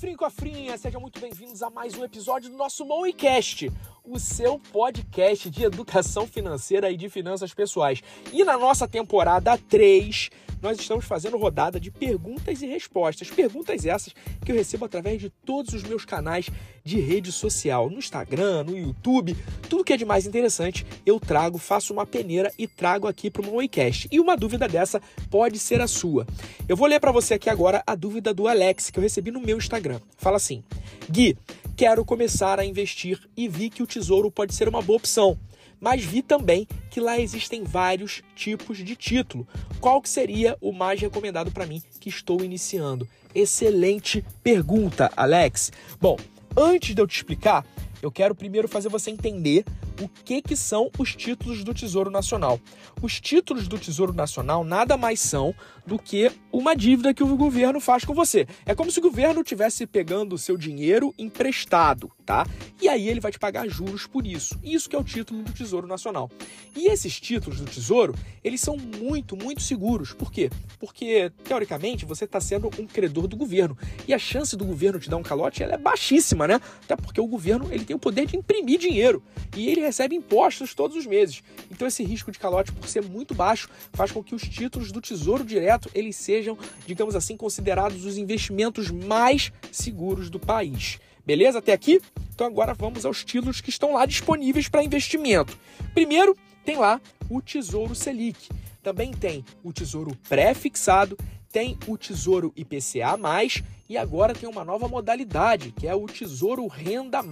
Cofrinho e Cofrinha, sejam muito bem-vindos a mais um episódio do nosso Mowicast, o seu podcast de educação financeira e de finanças pessoais. E na nossa temporada 3, nós estamos fazendo rodada de perguntas e respostas. Perguntas essas que eu recebo através de todos os meus canais de rede social, no Instagram, no YouTube, tudo que é de mais interessante, eu trago, faço uma peneira e trago aqui para o Mowicast. E uma dúvida dessa pode ser a sua. Eu vou ler para você aqui agora a dúvida do Alex que eu recebi no meu Instagram. Fala assim: Gui, quero começar a investir e vi que o tesouro pode ser uma boa opção. Mas vi também que lá existem vários tipos de título. Qual que seria o mais recomendado para mim que estou iniciando? Excelente pergunta, Alex. Bom, antes de eu te explicar, eu quero primeiro fazer você entender o que, que são os títulos do Tesouro Nacional. Os títulos do Tesouro Nacional nada mais são do que uma dívida que o governo faz com você. É como se o governo estivesse pegando o seu dinheiro emprestado, tá? E aí ele vai te pagar juros por isso. Isso que é o título do Tesouro Nacional. E esses títulos do Tesouro, eles são muito, muito seguros. Por quê? Porque, teoricamente, você está sendo um credor do governo. E a chance do governo te dar um calote ela é baixíssima, né? Até porque o governo ele tem o poder de imprimir dinheiro. E ele recebe impostos todos os meses. Então esse risco de calote, por ser muito baixo, faz com que os títulos do Tesouro Direto eles sejam, digamos assim, considerados os investimentos mais seguros do país. Beleza até aqui? Então agora vamos aos títulos que estão lá disponíveis para investimento. Primeiro, tem lá o Tesouro Selic. Também tem o Tesouro Pré-fixado, tem o Tesouro IPCA+, e agora tem uma nova modalidade, que é o Tesouro Renda.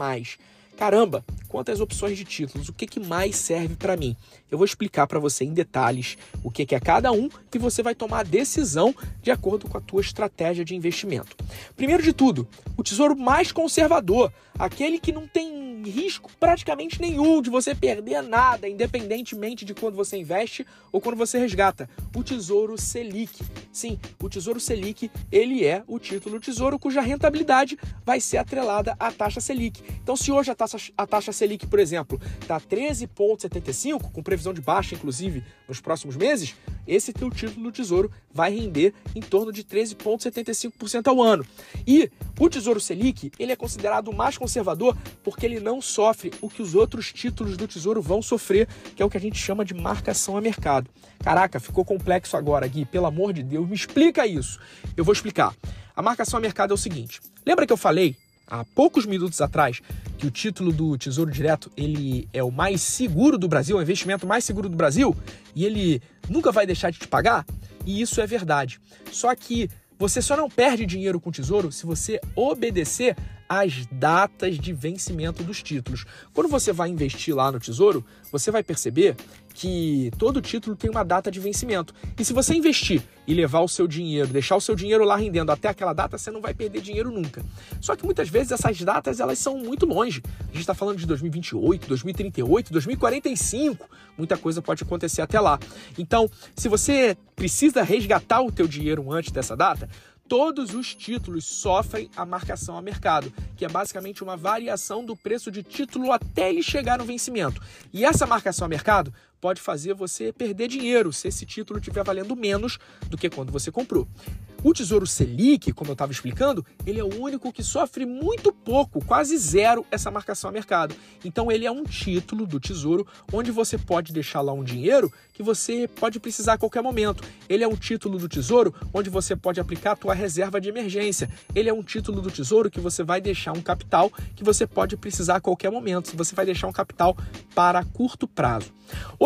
Caramba, quantas opções de títulos, o que, que mais serve para mim? Eu vou explicar para você em detalhes o que, que é cada um e você vai tomar a decisão de acordo com a tua estratégia de investimento. Primeiro de tudo, o tesouro mais conservador, aquele que não tem risco praticamente nenhum de você perder nada, independentemente de quando você investe ou quando você resgata. O Tesouro Selic. Sim, o Tesouro Selic, ele é o título tesouro cuja rentabilidade vai ser atrelada à taxa Selic. Então, se hoje a taxa, a taxa Selic, por exemplo, está 13,75, com previsão de baixa, inclusive, nos próximos meses, esse teu título Tesouro vai render em torno de 13,75% ao ano. E o Tesouro Selic, ele é considerado o mais conservador porque ele não sofre o que os outros títulos do Tesouro vão sofrer, que é o que a gente chama de marcação a mercado. Caraca, ficou complexo agora, Gui, pelo amor de Deus, me explica isso. Eu vou explicar. A marcação a mercado é o seguinte: lembra que eu falei há poucos minutos atrás que o título do Tesouro Direto ele é o mais seguro do Brasil, é o investimento mais seguro do Brasil e ele nunca vai deixar de te pagar? E isso é verdade. Só que você só não perde dinheiro com o Tesouro se você obedecer as datas de vencimento dos títulos. Quando você vai investir lá no Tesouro, você vai perceber que todo título tem uma data de vencimento. E se você investir e levar o seu dinheiro, deixar o seu dinheiro lá rendendo até aquela data, você não vai perder dinheiro nunca. Só que muitas vezes essas datas elas são muito longe. A gente está falando de 2028, 2038, 2045. Muita coisa pode acontecer até lá. Então, se você precisa resgatar o teu dinheiro antes dessa data, todos os títulos sofrem a marcação a mercado, que é basicamente uma variação do preço de título até ele chegar no vencimento. E essa marcação a mercado pode fazer você perder dinheiro se esse título estiver valendo menos do que quando você comprou. O Tesouro Selic, como eu estava explicando, ele é o único que sofre muito pouco, quase zero, essa marcação a mercado. Então ele é um título do Tesouro onde você pode deixar lá um dinheiro que você pode precisar a qualquer momento. Ele é um título do Tesouro onde você pode aplicar a tua reserva de emergência. Ele é um título do Tesouro que você vai deixar um capital que você pode precisar a qualquer momento. Você vai deixar um capital para curto prazo.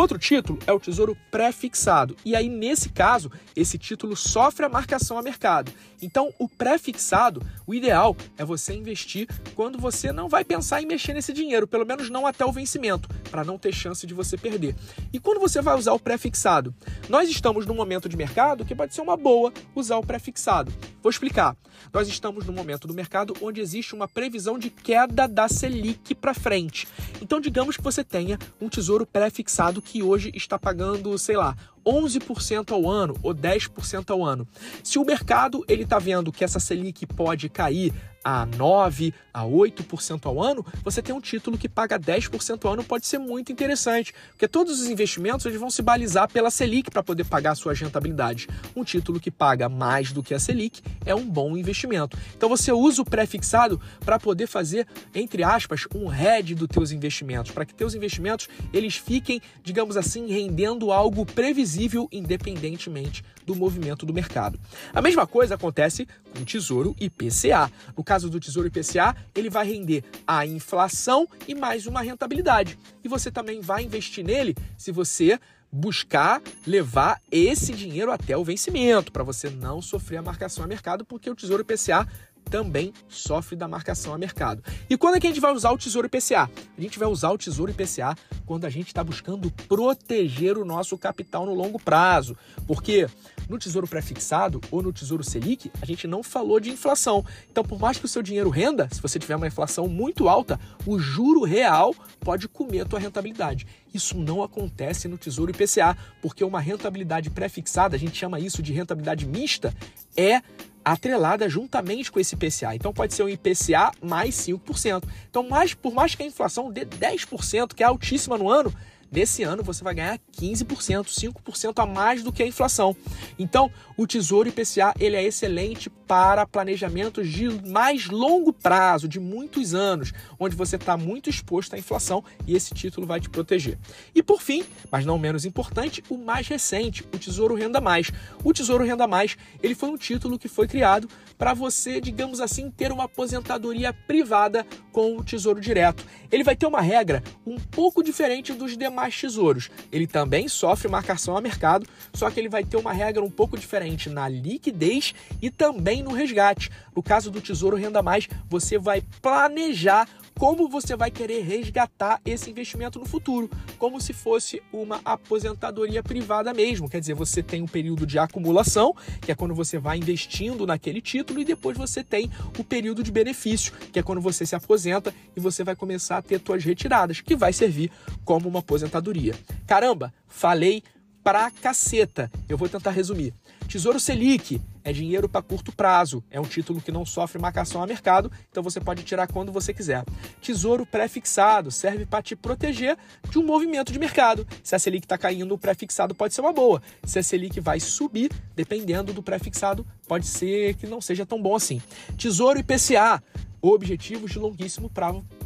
Outro título é o Tesouro pré-fixado. E aí, nesse caso, esse título sofre a marcação a mercado. Então, o pré-fixado, o ideal é você investir quando você não vai pensar em mexer nesse dinheiro, pelo menos não até o vencimento, para não ter chance de você perder. E quando você vai usar o pré-fixado? Nós estamos num momento de mercado que pode ser uma boa usar o pré-fixado. Vou explicar. Nós estamos num momento do mercado onde existe uma previsão de queda da Selic para frente. Então, digamos que você tenha um tesouro pré-fixado que hoje está pagando, sei lá, 11% ao ano ou 10% ao ano. Se o mercado ele está vendo que essa Selic pode cair a 9, a 8% ao ano, você tem um título que paga 10% ao ano, pode ser muito interessante, porque todos os investimentos eles vão se balizar pela Selic para poder pagar suas rentabilidades. Um título que paga mais do que a Selic é um bom investimento. Então você usa o pré-fixado para poder fazer, entre aspas, um hedge dos teus investimentos, para que teus investimentos eles fiquem, digamos assim, rendendo algo previsível independentemente do movimento do mercado. A mesma coisa acontece com o Tesouro IPCA. No caso do Tesouro IPCA, ele vai render a inflação e mais uma rentabilidade. E você também vai investir nele se você buscar levar esse dinheiro até o vencimento, para você não sofrer a marcação a mercado, porque o Tesouro IPCA também sofre da marcação a mercado. E quando é que a gente vai usar o Tesouro IPCA? A gente vai usar o Tesouro IPCA quando a gente está buscando proteger o nosso capital no longo prazo. Porque no Tesouro Prefixado ou no Tesouro Selic, a gente não falou de inflação. Então, por mais que o seu dinheiro renda, se você tiver uma inflação muito alta, o juro real pode comer a tua rentabilidade. Isso não acontece no Tesouro IPCA, porque uma rentabilidade pré-fixada, a gente chama isso de rentabilidade mista, é atrelada juntamente com esse IPCA. Então pode ser um IPCA mais 5%. Então, mais, por mais que a inflação dê 10%, que é altíssima no ano, Nesse ano você vai ganhar 15%, 5% a mais do que a inflação. Então, o Tesouro IPCA ele é excelente para planejamentos de mais longo prazo, de muitos anos, onde você está muito exposto à inflação e esse título vai te proteger. E por fim, mas não menos importante, o mais recente, o Tesouro Renda Mais. O Tesouro Renda Mais, ele foi um título que foi criado para você, digamos assim, ter uma aposentadoria privada com o Tesouro Direto. Ele vai ter uma regra um pouco diferente dos demais mais tesouros. Ele também sofre marcação a mercado, só que ele vai ter uma regra um pouco diferente na liquidez e também no resgate. No caso do Tesouro Renda Mais, você vai planejar como você vai querer resgatar esse investimento no futuro, como se fosse uma aposentadoria privada mesmo. Quer dizer, você tem um período de acumulação, que é quando você vai investindo naquele título, e depois você tem o período de benefício, que é quando você se aposenta e você vai começar a ter suas retiradas, que vai servir como uma aposentadoria. Caramba, falei pra caceta. Eu vou tentar resumir. Tesouro Selic é dinheiro para curto prazo, é um título que não sofre marcação a mercado, então você pode tirar quando você quiser. Tesouro pré-fixado serve para te proteger de um movimento de mercado. Se a Selic está caindo, o pré-fixado pode ser uma boa. Se a Selic vai subir, dependendo do pré-fixado, pode ser que não seja tão bom assim. Tesouro IPCA objetivos de longuíssimo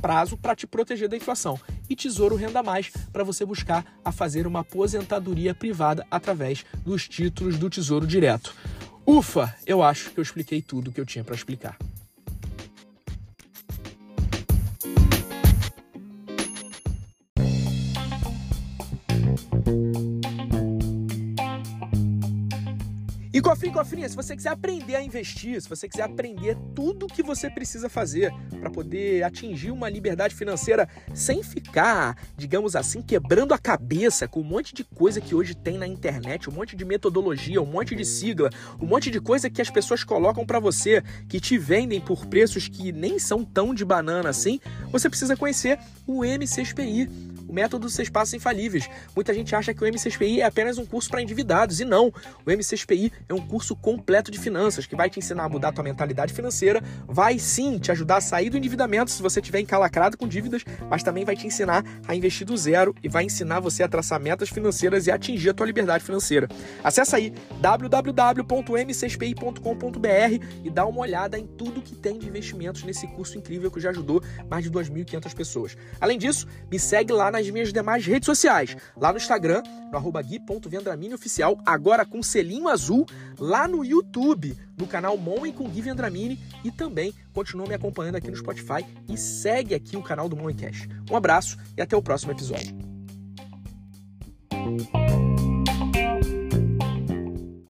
prazo para te proteger da inflação. E Tesouro Renda Mais para você buscar a fazer uma aposentadoria privada através dos títulos do Tesouro Direto. Ufa, eu acho que eu expliquei tudo que eu tinha para explicar. Cofrinho, cofrinha, se você quiser aprender a investir, se você quiser aprender tudo o que você precisa fazer para poder atingir uma liberdade financeira sem ficar, digamos assim, quebrando a cabeça com um monte de coisa que hoje tem na internet, um monte de metodologia, um monte de sigla, um monte de coisa que as pessoas colocam para você, que te vendem por preços que nem são tão de banana assim, você precisa conhecer o MCSPI método Seis Passos Infalíveis. Muita gente acha que o MCSPI é apenas um curso para endividados, e não. O MCSPI é um curso completo de finanças que vai te ensinar a mudar a tua mentalidade financeira, vai sim te ajudar a sair do endividamento se você estiver encalacrado com dívidas, mas também vai te ensinar a investir do zero e vai ensinar você a traçar metas financeiras e atingir a tua liberdade financeira. Acesse aí www.mcspi.com.br e dá uma olhada em tudo que tem de investimentos nesse curso incrível que já ajudou mais de 2.500 pessoas. Além disso, me segue lá nas minhas demais redes sociais. Lá no Instagram, no arroba gui.vendramini agora com selinho azul, lá no YouTube, no canal Mon com Gui Vendramini e também continua me acompanhando aqui no Spotify e segue aqui o canal do Mon Cash. Um abraço e até o próximo episódio.